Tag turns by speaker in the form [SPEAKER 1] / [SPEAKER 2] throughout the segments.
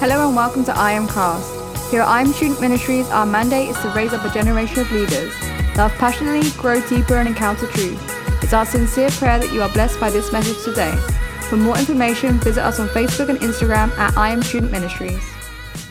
[SPEAKER 1] Hello and welcome to I Am Cast. Here at I Am Student Ministries, our mandate is to raise up a generation of leaders Love passionately grow deeper and encounter truth. It's our sincere prayer that you are blessed by this message today. For more information, visit us on Facebook and Instagram at I Am Student Ministries.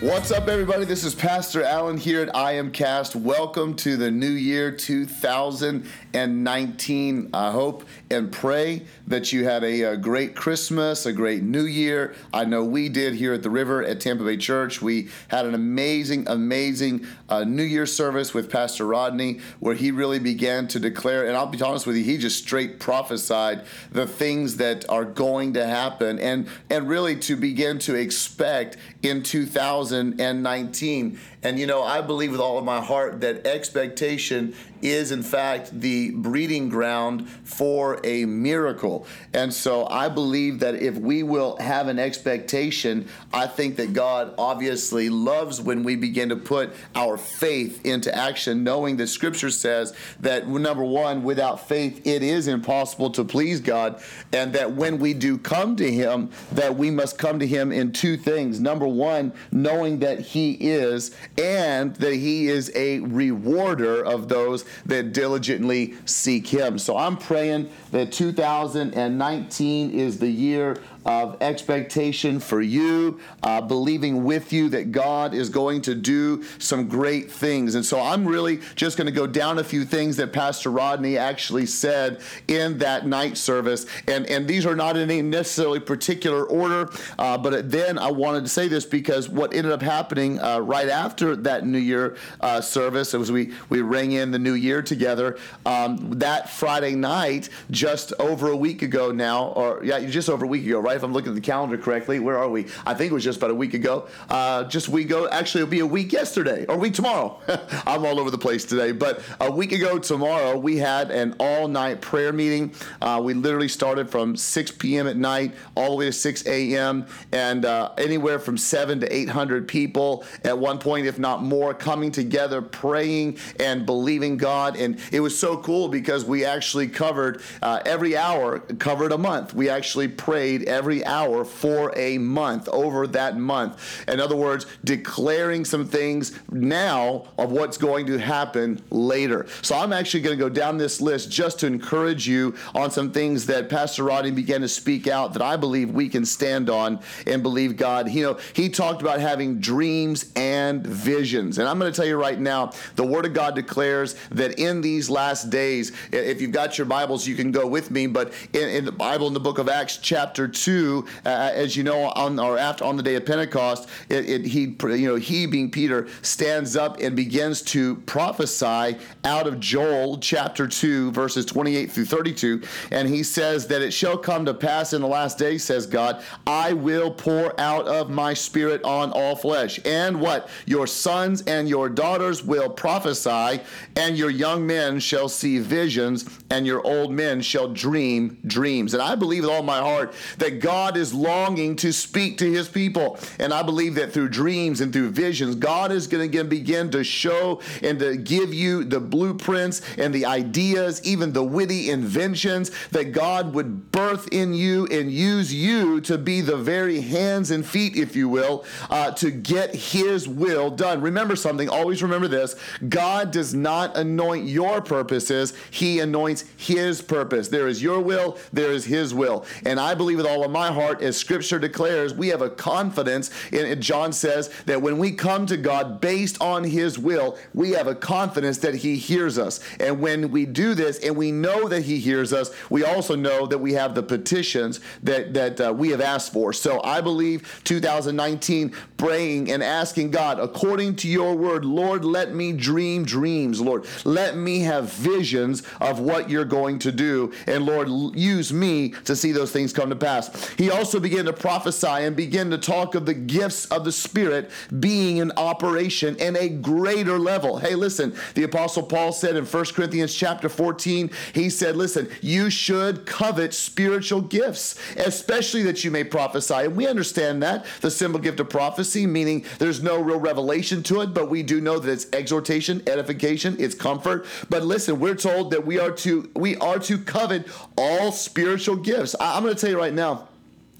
[SPEAKER 2] What's up, everybody? This is Pastor Allen here at I Am Cast. Welcome to the new year 2019. I hope and pray that you had a, a, great Christmas, a great new year. I know we did here at the river at Tampa Bay Church. We had an amazing, amazing uh, New Year service with Pastor Rodney where he really began to declare, and I'll be honest with you, he just straight prophesied the things that are going to happen and, and really to begin to expect in 2019. And you know, I believe with all of my heart that expectation is in fact the breeding ground for a miracle. And so I believe that if we will have an expectation, I think that God obviously loves when we begin to put our faith into action, knowing that scripture says that number one, without faith, it is impossible to please God. And that when we do come to Him, that we must come to Him in two things. Number one, knowing that He is, and that He is a rewarder of those that diligently seek Him. So I'm praying that 2019 is the year of expectation for you, uh, believing with you that God is going to do some great things. And so I'm really just going to go down a few things that Pastor Rodney actually said in that night service. And, and these are not in any necessarily particular order, uh, but then I wanted to say this because what ended up happening uh, right after that New Year uh, service, was we, we rang in the New Year together. Um, that Friday night, just over a week ago now, or yeah, just over a week ago, right? If I'm looking at the calendar correctly. Where are we? I think it was just about a week ago. Uh, just a week ago. Actually, it'll be a week yesterday or a week tomorrow. I'm all over the place today. But a week ago tomorrow, we had an all night prayer meeting. Uh, we literally started from 6 p.m. at night all the way to 6 a.m. and uh, anywhere from seven to 800 people at one point, if not more, coming together, praying and believing God. And it was so cool because we actually covered uh, every hour, covered a month. We actually prayed every every hour for a month, over that month. In other words, declaring some things now of what's going to happen later. So I'm actually going to go down this list just to encourage you on some things that Pastor Rodney began to speak out that I believe we can stand on and believe God. You know, he talked about having dreams and visions. And I'm going to tell you right now, the Word of God declares that in these last days, if you've got your Bibles, you can go with me, but in, in the Bible, in the book of Acts, chapter 2, uh, as you know, on or after on the day of Pentecost, it, it, he you know he being Peter stands up and begins to prophesy out of Joel chapter two verses 28 through 32, and he says that it shall come to pass in the last day, says God, I will pour out of my spirit on all flesh, and what? Your sons and your daughters will prophesy, and your young men shall see visions, and your old men shall dream dreams. And I believe with all my heart that God is longing to speak to his people. And I believe that through dreams and through visions, God is going to begin to show and to give you the blueprints and the ideas, even the witty inventions that God would birth in you and use you to be the very hands and feet, if you will, uh, to get his will done. Remember something, always remember this God does not anoint your purposes, he anoints his purpose. There is your will, there is his will. And I believe with all of my heart, as scripture declares, we have a confidence. In, John says that when we come to God based on his will, we have a confidence that he hears us. And when we do this and we know that he hears us, we also know that we have the petitions that, that uh, we have asked for. So I believe 2019, praying and asking God, according to your word, Lord, let me dream dreams, Lord. Let me have visions of what you're going to do. And Lord, use me to see those things come to pass. He also began to prophesy and begin to talk of the gifts of the Spirit being in operation in a greater level. Hey, listen, the Apostle Paul said in 1 Corinthians chapter 14, he said, Listen, you should covet spiritual gifts, especially that you may prophesy. And we understand that, the simple gift of prophecy, meaning there's no real revelation to it, but we do know that it's exhortation, edification, it's comfort. But listen, we're told that we are to we are to covet all spiritual gifts. I'm going to tell you right now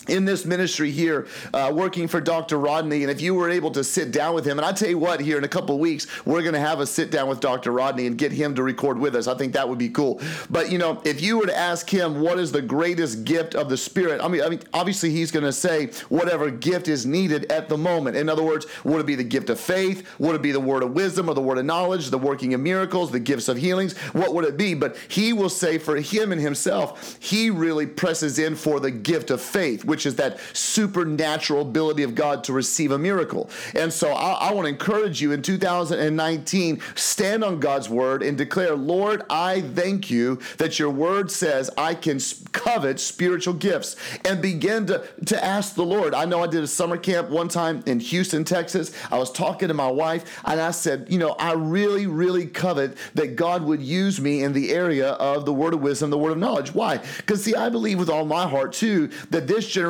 [SPEAKER 2] in this ministry here, uh, working for Dr. Rodney. And if you were able to sit down with him, and I tell you what, here in a couple weeks, we're going to have a sit down with Dr. Rodney and get him to record with us. I think that would be cool. But you know, if you were to ask him what is the greatest gift of the Spirit, I mean, I mean, obviously he's going to say whatever gift is needed at the moment. In other words, would it be the gift of faith? Would it be the word of wisdom or the word of knowledge, the working of miracles, the gifts of healings? What would it be? But he will say for him and himself, he really presses in for the gift of faith, which is that supernatural ability of God to receive a miracle. And so I, I want to encourage you in 2019, stand on God's word and declare, Lord, I thank you that your word says I can covet spiritual gifts and begin to, to ask the Lord. I know I did a summer camp one time in Houston, Texas. I was talking to my wife and I said, you know, I really, really covet that God would use me in the area of the word of wisdom, the word of knowledge. Why? Because, see, I believe with all my heart, too, that this generation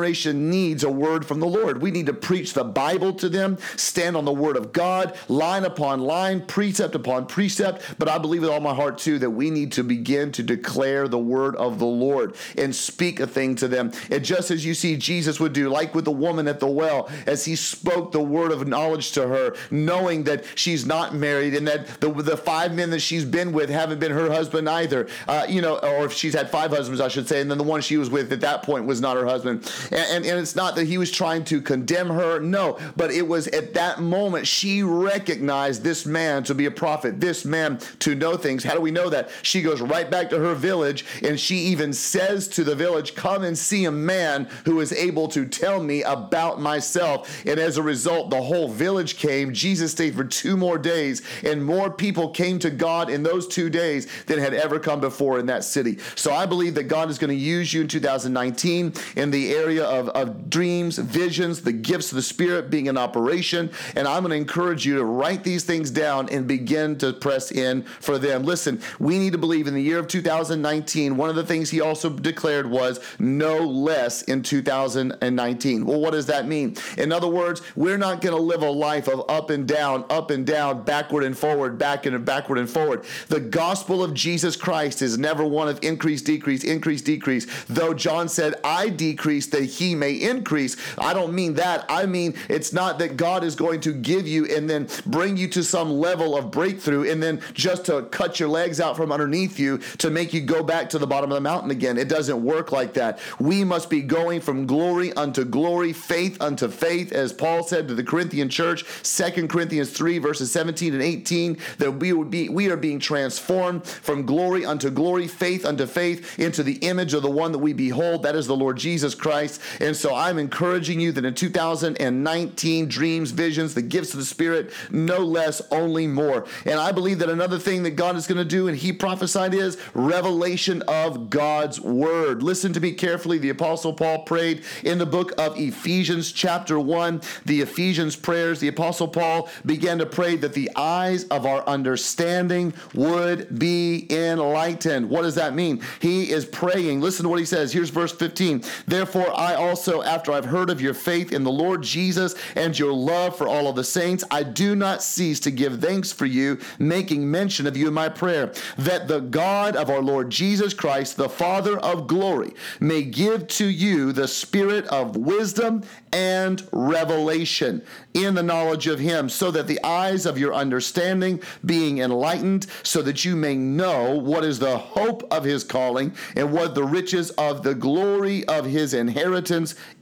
[SPEAKER 2] needs a word from the Lord. We need to preach the Bible to them, stand on the word of God, line upon line, precept upon precept. But I believe with all my heart, too, that we need to begin to declare the word of the Lord and speak a thing to them. And just as you see Jesus would do, like with the woman at the well, as he spoke the word of knowledge to her, knowing that she's not married and that the, the five men that she's been with haven't been her husband either, uh, you know, or if she's had five husbands, I should say, and then the one she was with at that point was not her husband. And, and, and it's not that he was trying to condemn her, no, but it was at that moment she recognized this man to be a prophet, this man to know things. How do we know that? She goes right back to her village and she even says to the village, Come and see a man who is able to tell me about myself. And as a result, the whole village came. Jesus stayed for two more days, and more people came to God in those two days than had ever come before in that city. So I believe that God is going to use you in 2019 in the area of, of dreams, visions, the gifts of the Spirit being in operation. And I'm going to encourage you to write these things down and begin to press in for them. Listen, we need to believe in the year of 2019. One of the things he also declared was no less in 2019. Well, what does that mean? In other words, we're not going to live a life of up and down, up and down, backward and forward, back and backward and forward. The gospel of Jesus Christ is never one of increase, decrease, increase, decrease. Though John said, I decrease that he may increase. I don't mean that. I mean, it's not that God is going to give you and then bring you to some level of breakthrough and then just to cut your legs out from underneath you to make you go back to the bottom of the mountain again. It doesn't work like that. We must be going from glory unto glory, faith unto faith, as Paul said to the Corinthian church, 2 Corinthians 3, verses 17 and 18, that we would be we are being transformed from glory unto glory, faith unto faith, into the image of the one that we behold. That is the Lord Jesus Christ. And so I'm encouraging you that in 2019, dreams, visions, the gifts of the Spirit, no less, only more. And I believe that another thing that God is going to do, and He prophesied, is revelation of God's Word. Listen to me carefully. The Apostle Paul prayed in the book of Ephesians, chapter 1, the Ephesians prayers. The Apostle Paul began to pray that the eyes of our understanding would be enlightened. What does that mean? He is praying. Listen to what he says. Here's verse 15. Therefore, I also, after I've heard of your faith in the Lord Jesus and your love for all of the saints, I do not cease to give thanks for you, making mention of you in my prayer, that the God of our Lord Jesus Christ, the Father of glory, may give to you the spirit of wisdom and revelation in the knowledge of him, so that the eyes of your understanding being enlightened, so that you may know what is the hope of his calling and what the riches of the glory of his inheritance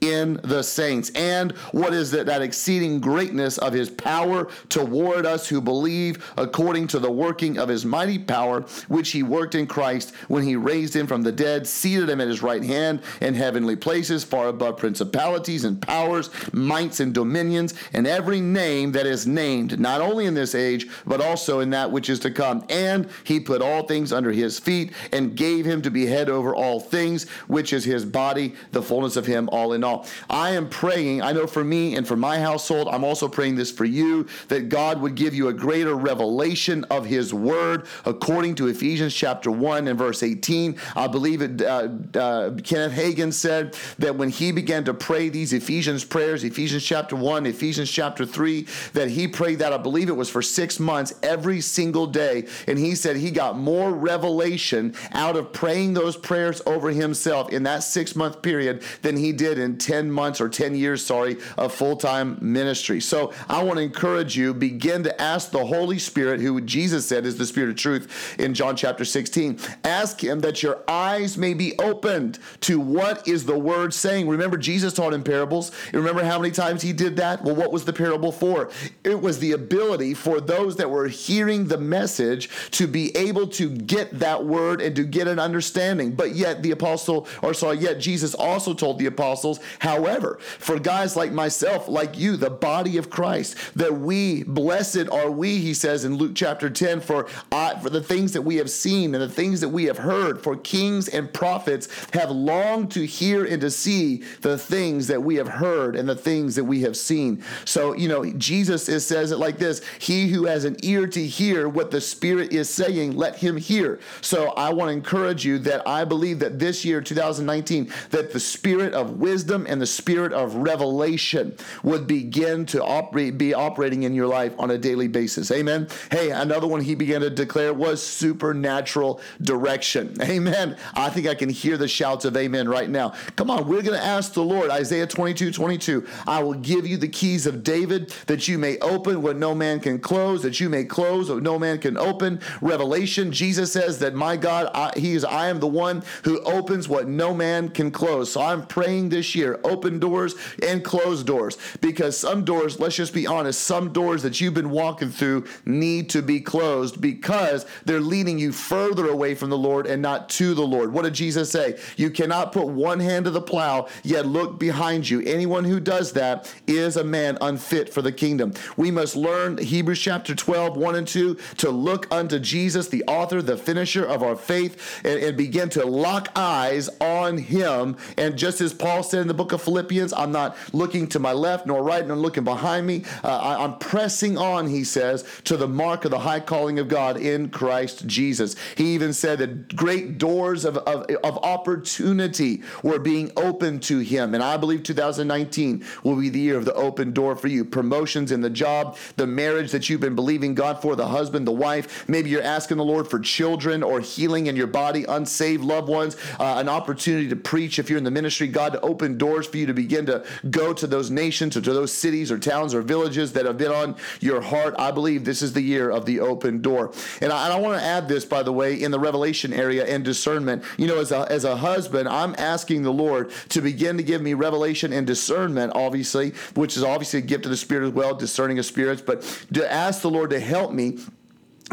[SPEAKER 2] in the saints, and what is that, that exceeding greatness of his power toward us who believe, according to the working of his mighty power, which he worked in Christ when he raised him from the dead, seated him at his right hand in heavenly places, far above principalities and powers, mights and dominions, and every name that is named, not only in this age, but also in that which is to come. And he put all things under his feet and gave him to be head over all things, which is his body, the fullness of him all in all. I am praying, I know for me and for my household, I'm also praying this for you, that God would give you a greater revelation of his word according to Ephesians chapter 1 and verse 18. I believe it, uh, uh, Kenneth Hagin said that when he began to pray these Ephesians prayers, Ephesians chapter 1, Ephesians chapter 3, that he prayed that, I believe it was for six months every single day. And he said he got more revelation out of praying those prayers over himself in that six month period than he did in 10 months or 10 years, sorry, of full time ministry. So I want to encourage you begin to ask the Holy Spirit, who Jesus said is the Spirit of truth in John chapter 16. Ask him that your eyes may be opened to what is the word saying. Remember, Jesus taught in parables. Remember how many times he did that? Well, what was the parable for? It was the ability for those that were hearing the message to be able to get that word and to get an understanding. But yet, the apostle, or sorry, yet Jesus also told the apostles, however, for guys like myself, like you, the body of Christ, that we, blessed are we, he says in Luke chapter 10, for, I, for the things that we have seen and the things that we have heard, for kings and prophets have longed to hear and to see the things that we have heard and the things that we have seen. So, you know, Jesus is, says it like this He who has an ear to hear what the Spirit is saying, let him hear. So I want to encourage you that I believe that this year, 2019, that the spirit of wisdom and the spirit of revelation would begin to operate, be operating in your life on a daily basis. Amen. Hey, another one he began to declare was supernatural direction. Amen. I think I can hear the shouts of amen right now. Come on, we're going to ask the Lord, Isaiah 22 22, I will give you the keys of David that you may open what no man can close, that you may close what no man can open. Revelation, Jesus says that my God, I, he is, I am the one who opens what no man can close. So I'm praying this year, open doors and close doors, because some doors, let's just be honest, some doors that you've been walking through need to be closed because they're leading you further away from the Lord and not to the Lord. What did Jesus say? You cannot put one hand to the plow, yet look behind you. Anyone who does that is a man unfit for the kingdom. We must learn Hebrews chapter 12, 1 and 2, to look unto Jesus, the author, the finisher of our faith, and, and begin to lock eyes on him. And just as Paul said in the book of Philippians, I'm not looking to my left nor right, nor looking behind me. Uh, I, I'm pressing on, he says, to the mark of the high calling of God in Christ Jesus. He even said that great doors of, of, of opportunity were being opened to him. And I believe 2019 will be the year of the open door for you. Promotions in the job, the marriage that you've been believing God for, the husband, the wife. Maybe you're asking the Lord for children or healing in your body, unsaved loved ones, uh, an opportunity to preach if you're in the ministry, God to open doors for you to begin to go to those nations or to those cities or towns or villages that have been on your heart. I believe this is the year of the open door. And I, and I want to add this, by the way, in the revelation area and discernment. You know, as a, as a husband, I'm asking the Lord to begin to give me revelation and discernment, obviously, which is obviously a gift of the Spirit as well, discerning of spirits, but to ask the Lord to help me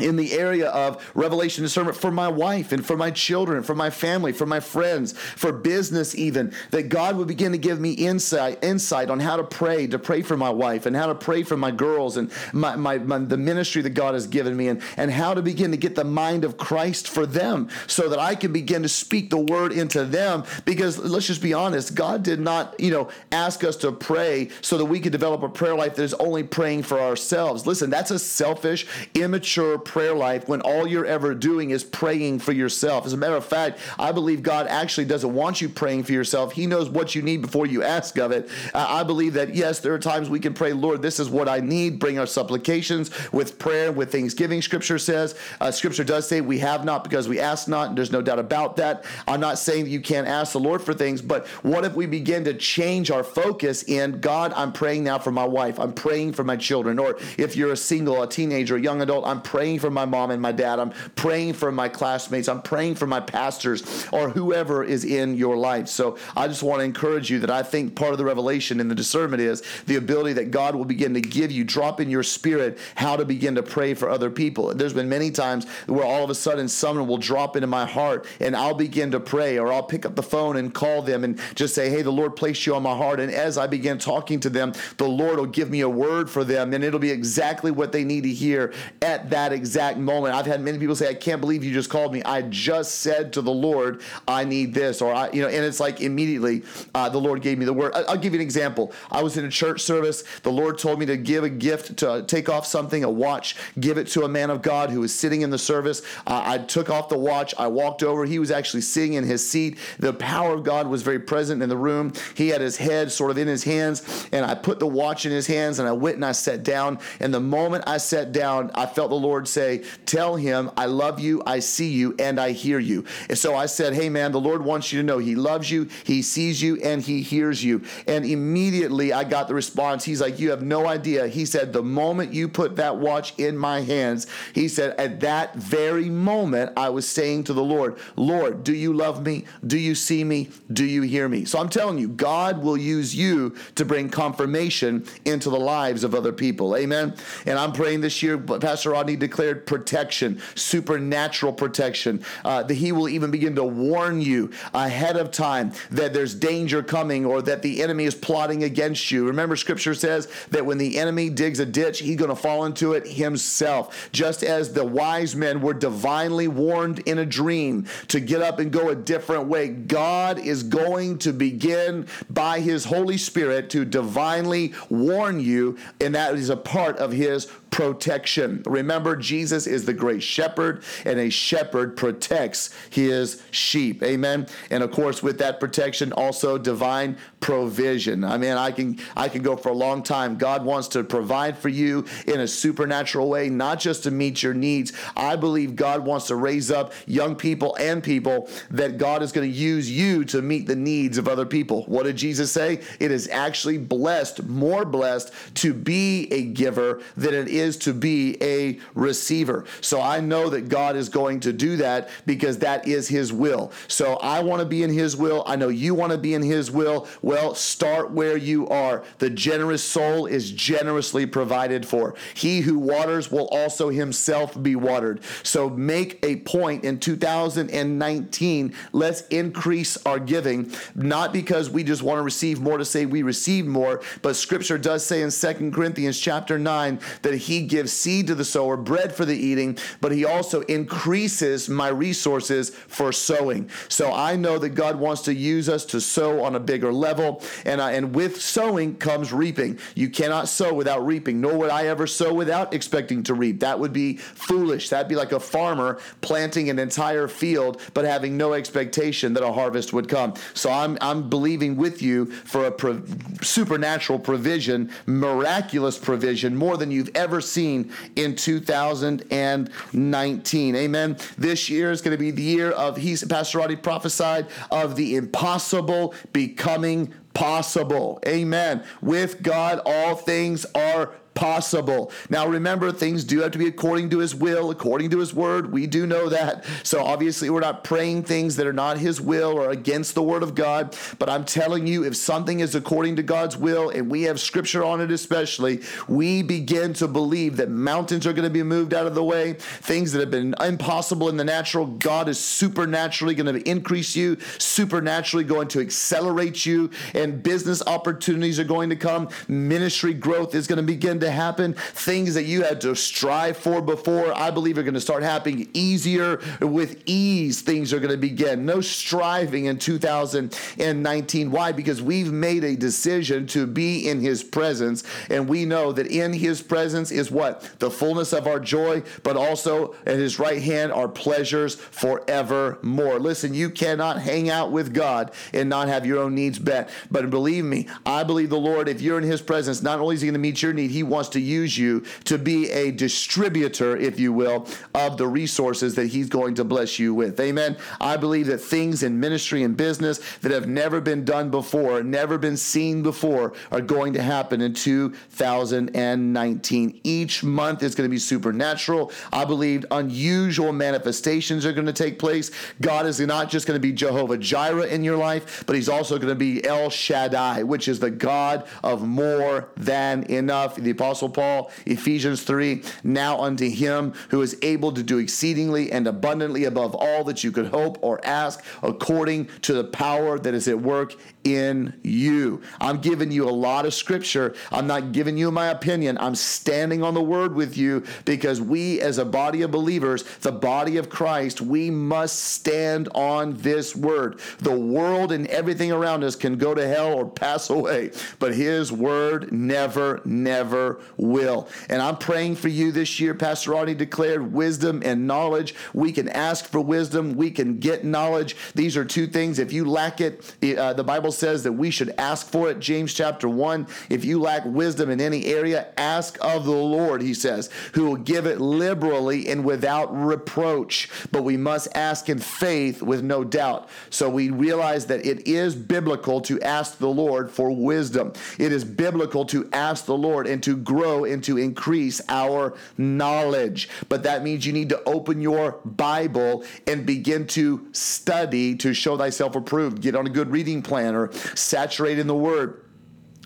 [SPEAKER 2] in the area of revelation discernment for my wife and for my children, for my family, for my friends, for business even, that God would begin to give me insight, insight on how to pray, to pray for my wife and how to pray for my girls and my, my, my, the ministry that God has given me and, and how to begin to get the mind of Christ for them so that I can begin to speak the word into them because let's just be honest, God did not, you know, ask us to pray so that we could develop a prayer life that is only praying for ourselves. Listen, that's a selfish, immature prayer life when all you're ever doing is praying for yourself. As a matter of fact, I believe God actually doesn't want you praying for yourself. He knows what you need before you ask of it. Uh, I believe that, yes, there are times we can pray, Lord, this is what I need. Bring our supplications with prayer, with thanksgiving. Scripture says, uh, Scripture does say we have not because we ask not. And there's no doubt about that. I'm not saying that you can't ask the Lord for things, but what if we begin to change our focus in God, I'm praying now for my wife, I'm praying for my children, or if you're a single, a teenager, a young adult, I'm praying praying for my mom and my dad. I'm praying for my classmates. I'm praying for my pastors or whoever is in your life. So I just want to encourage you that I think part of the revelation and the discernment is the ability that God will begin to give you, drop in your spirit how to begin to pray for other people. There's been many times where all of a sudden someone will drop into my heart and I'll begin to pray or I'll pick up the phone and call them and just say, Hey, the Lord placed you on my heart. And as I begin talking to them, the Lord will give me a word for them and it'll be exactly what they need to hear at that exact moment. I've had many people say, I can't believe you just called me. I just said to the Lord, I need this. Or, I, you know, and it's like immediately uh, the Lord gave me the word. I'll give you an example. I was in a church service. The Lord told me to give a gift, to take off something, a watch, give it to a man of God who was sitting in the service. Uh, I took off the watch. I walked over. He was actually sitting in his seat. The power of God was very present in the room. He had his head sort of in his hands, and I put the watch in his hands, and I went and I sat down. And the moment I sat down, I felt the Lord say, Tell him, I love you, I see you, and I hear you. And so I said, Hey, man, the Lord wants you to know he loves you, he sees you, and he hears you. And immediately I got the response. He's like, You have no idea. He said, The moment you put that watch in my hands, he said, At that very moment, I was saying to the Lord, Lord, do you love me? Do you see me? Do you hear me? So I'm telling you, God will use you to bring confirmation into the lives of other people. Amen. And I'm praying this year, Pastor Rodney declared protection, supernatural protection, uh, that He will even begin to warn you ahead of time that there's danger coming or that the enemy is plotting against you. Remember, Scripture says that when the enemy digs a ditch, he's going to fall into it himself. Just as the wise men were divinely warned in a dream to get up and go a different way, God is going to begin by His Holy Spirit to divinely warn you, and that is a part of His protection. Remember, Jesus is the great shepherd, and a shepherd protects his sheep. Amen. And of course, with that protection, also divine provision. I mean, I can I can go for a long time. God wants to provide for you in a supernatural way, not just to meet your needs. I believe God wants to raise up young people and people that God is going to use you to meet the needs of other people. What did Jesus say? It is actually blessed, more blessed to be a giver than it is is to be a receiver. So I know that God is going to do that because that is His will. So I want to be in His will. I know you want to be in His will. Well, start where you are. The generous soul is generously provided for. He who waters will also himself be watered. So make a point in 2019. Let's increase our giving, not because we just want to receive more to say we received more, but Scripture does say in Second Corinthians chapter 9 that He he gives seed to the sower, bread for the eating, but he also increases my resources for sowing. So I know that God wants to use us to sow on a bigger level. And, I, and with sowing comes reaping. You cannot sow without reaping, nor would I ever sow without expecting to reap. That would be foolish. That'd be like a farmer planting an entire field, but having no expectation that a harvest would come. So I'm, I'm believing with you for a pro- supernatural provision, miraculous provision, more than you've ever seen in 2019. Amen. This year is going to be the year of, he's, Pastor Rodney prophesied, of the impossible becoming possible. Amen. With God, all things are possible. Now, remember, things do have to be according to His will, according to His word. We do know that. So, obviously, we're not praying things that are not His will or against the word of God. But I'm telling you, if something is according to God's will and we have scripture on it, especially, we begin to believe that mountains are going to be moved out of the way. Things that have been impossible in the natural, God is supernaturally going to increase you, supernaturally going to accelerate you, and business opportunities are going to come. Ministry growth is going to begin to happen. Things that you had to strive for before, I believe, are going to start happening easier. With ease, things are going to begin. No striving in 2019. Why? Because we've made a decision to be in His presence, and we know that in His presence is what? The fullness of our joy, but also at His right hand are pleasures forevermore. Listen, you cannot hang out with God and not have your own needs met. But believe me, I believe the Lord, if you're in His presence, not only is He going to meet your need, He wants to use you to be a distributor, if you will, of the resources that He's going to bless you with. Amen. I believe that things in ministry and business that have never been done before, never been seen before, are going to happen in 2019. Each month is going to be supernatural. I believe unusual manifestations are going to take place. God is not just going to be Jehovah Jireh in your life, but He's also going to be El Shaddai, which is the God of more than enough. The Apostle Paul, Ephesians 3 Now unto him who is able to do exceedingly and abundantly above all that you could hope or ask, according to the power that is at work in you. I'm giving you a lot of scripture. I'm not giving you my opinion. I'm standing on the word with you because we, as a body of believers, the body of Christ, we must stand on this word. The world and everything around us can go to hell or pass away, but his word never, never will. And I'm praying for you this year. Pastor Rodney declared wisdom and knowledge. We can ask for wisdom, we can get knowledge. These are two things. If you lack it, uh, the Bible says that we should ask for it. James chapter 1. If you lack wisdom in any area, ask of the Lord, he says, who will give it liberally and without reproach. But we must ask in faith with no doubt. So we realize that it is biblical to ask the Lord for wisdom. It is biblical to ask the Lord and to grow and to increase our knowledge. But that means you need to open your Bible and begin to study to show thyself approved. Get on a good reading plan or saturate in the Word.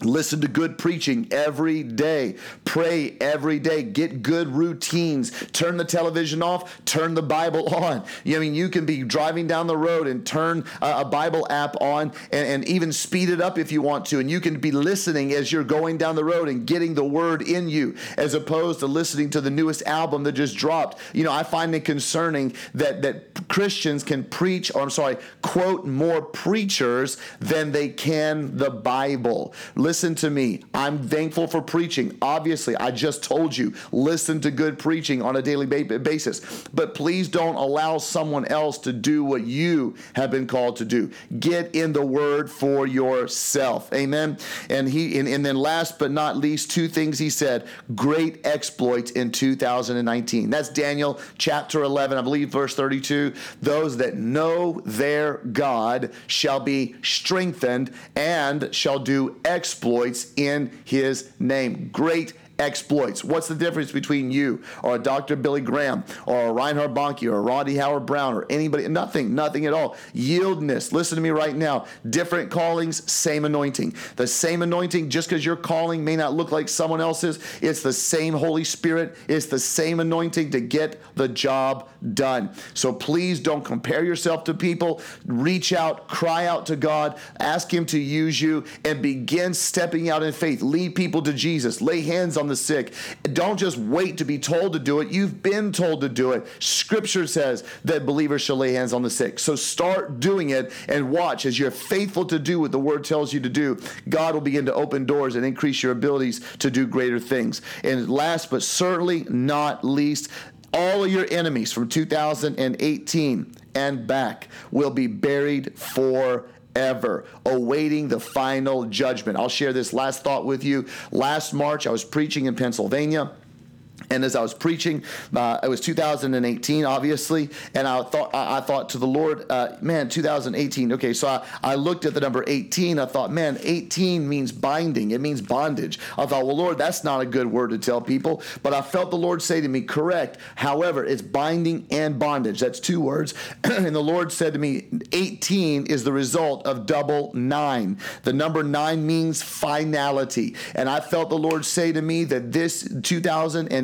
[SPEAKER 2] Listen to good preaching every day. Pray every day. Get good routines. Turn the television off. Turn the Bible on. I mean, you can be driving down the road and turn a Bible app on and, and even speed it up if you want to. And you can be listening as you're going down the road and getting the word in you as opposed to listening to the newest album that just dropped. You know, I find it concerning that, that Christians can preach, or I'm sorry, quote more preachers than they can the Bible Listen to me. I'm thankful for preaching. Obviously, I just told you, listen to good preaching on a daily basis. But please don't allow someone else to do what you have been called to do. Get in the word for yourself. Amen. And he and, and then last but not least, two things he said, great exploits in 2019. That's Daniel chapter 11, I believe verse 32. Those that know their God shall be strengthened and shall do exploits exploits in his name. Great exploits. What's the difference between you or a Dr. Billy Graham or a Reinhard Bonnke or a Rodney Howard Browne or anybody? Nothing, nothing at all. Yieldness. Listen to me right now. Different callings, same anointing. The same anointing, just because your calling may not look like someone else's, it's the same Holy Spirit. It's the same anointing to get the job done. So please don't compare yourself to people. Reach out, cry out to God, ask Him to use you, and begin stepping out in faith. Lead people to Jesus. Lay hands on the sick. Don't just wait to be told to do it. You've been told to do it. Scripture says that believers shall lay hands on the sick. So start doing it and watch as you're faithful to do what the word tells you to do. God will begin to open doors and increase your abilities to do greater things. And last but certainly not least, all of your enemies from 2018 and back will be buried for ever, awaiting the final judgment. I'll share this last thought with you. Last March, I was preaching in Pennsylvania. And as I was preaching, uh, it was 2018, obviously, and I thought I, thought to the Lord, uh, man, 2018. Okay, so I, I looked at the number 18. I thought, man, 18 means binding. It means bondage. I thought, well, Lord, that's not a good word to tell people. But I felt the Lord say to me, correct. However, it's binding and bondage. That's two words. and the Lord said to me, 18 is the result of double nine. The number nine means finality. And I felt the Lord say to me that this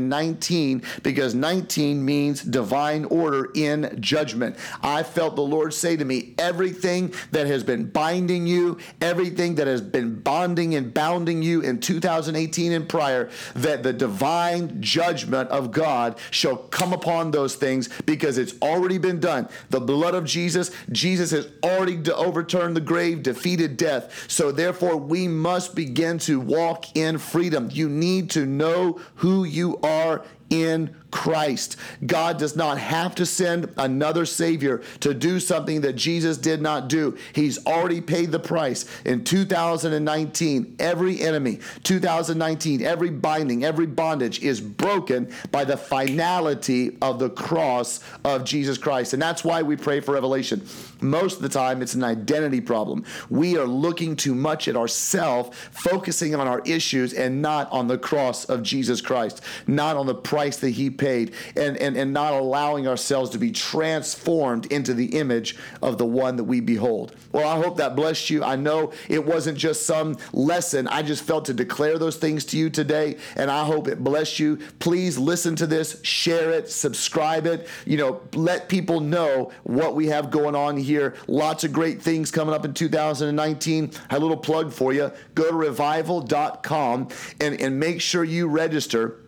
[SPEAKER 2] 2019 19 because 19 means divine order in judgment. I felt the Lord say to me, everything that has been binding you, everything that has been bonding and bounding you in 2018 and prior, that the divine judgment of God shall come upon those things because it's already been done. The blood of Jesus, Jesus has already overturned the grave, defeated death. So therefore, we must begin to walk in freedom. You need to know who you are are in Christ. God does not have to send another Savior to do something that Jesus did not do. He's already paid the price. In 2019, every enemy, 2019, every binding, every bondage is broken by the finality of the cross of Jesus Christ. And that's why we pray for revelation. Most of the time, it's an identity problem. We are looking too much at ourselves, focusing on our issues and not on the cross of Jesus Christ, not on the price that He paid and, and, and not allowing ourselves to be transformed into the image of the one that we behold. Well, I hope that blessed you. I know it wasn't just some lesson. I just felt to declare those things to you today, and I hope it blessed you. Please listen to this, share it, subscribe it. You know, let people know what we have going on here. Lots of great things coming up in 2019. I have a little plug for you. Go to revival.com and, and make sure you register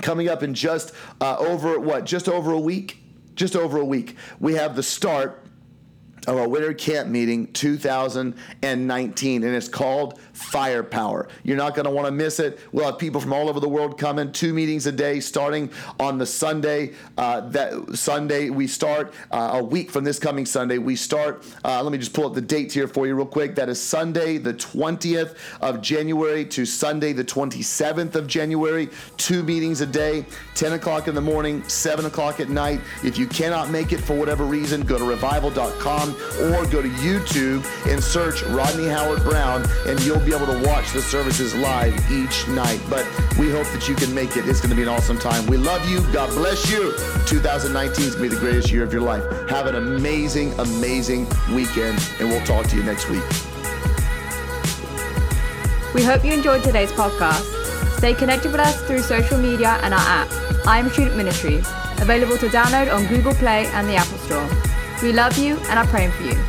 [SPEAKER 2] coming up in just uh, over what just over a week? Just over a week. We have the start of our winter camp meeting 2019 and it's called firepower. You're not going to want to miss it. We'll have people from all over the world coming. Two meetings a day, starting on the Sunday. Uh, that Sunday we start uh, a week from this coming Sunday. We start. Uh, let me just pull up the dates here for you real quick. That is Sunday the 20th of January to Sunday the 27th of January. Two meetings a day, 10 o'clock in the morning, 7 o'clock at night. If you cannot make it for whatever reason, go to revival.com or go to YouTube and search Rodney Howard Browne, and you'll able to watch the services live each night. But we hope that you can make it. It's going to be an awesome time. We love you. God bless you. 2019 is going to be the greatest year of your life. Have an amazing, amazing weekend, and we'll talk to you next week.
[SPEAKER 1] We hope you enjoyed today's podcast. Stay connected with us through social media and our app, I Am Student Ministries, available to download on Google Play and the Apple Store. We love you and are praying for you.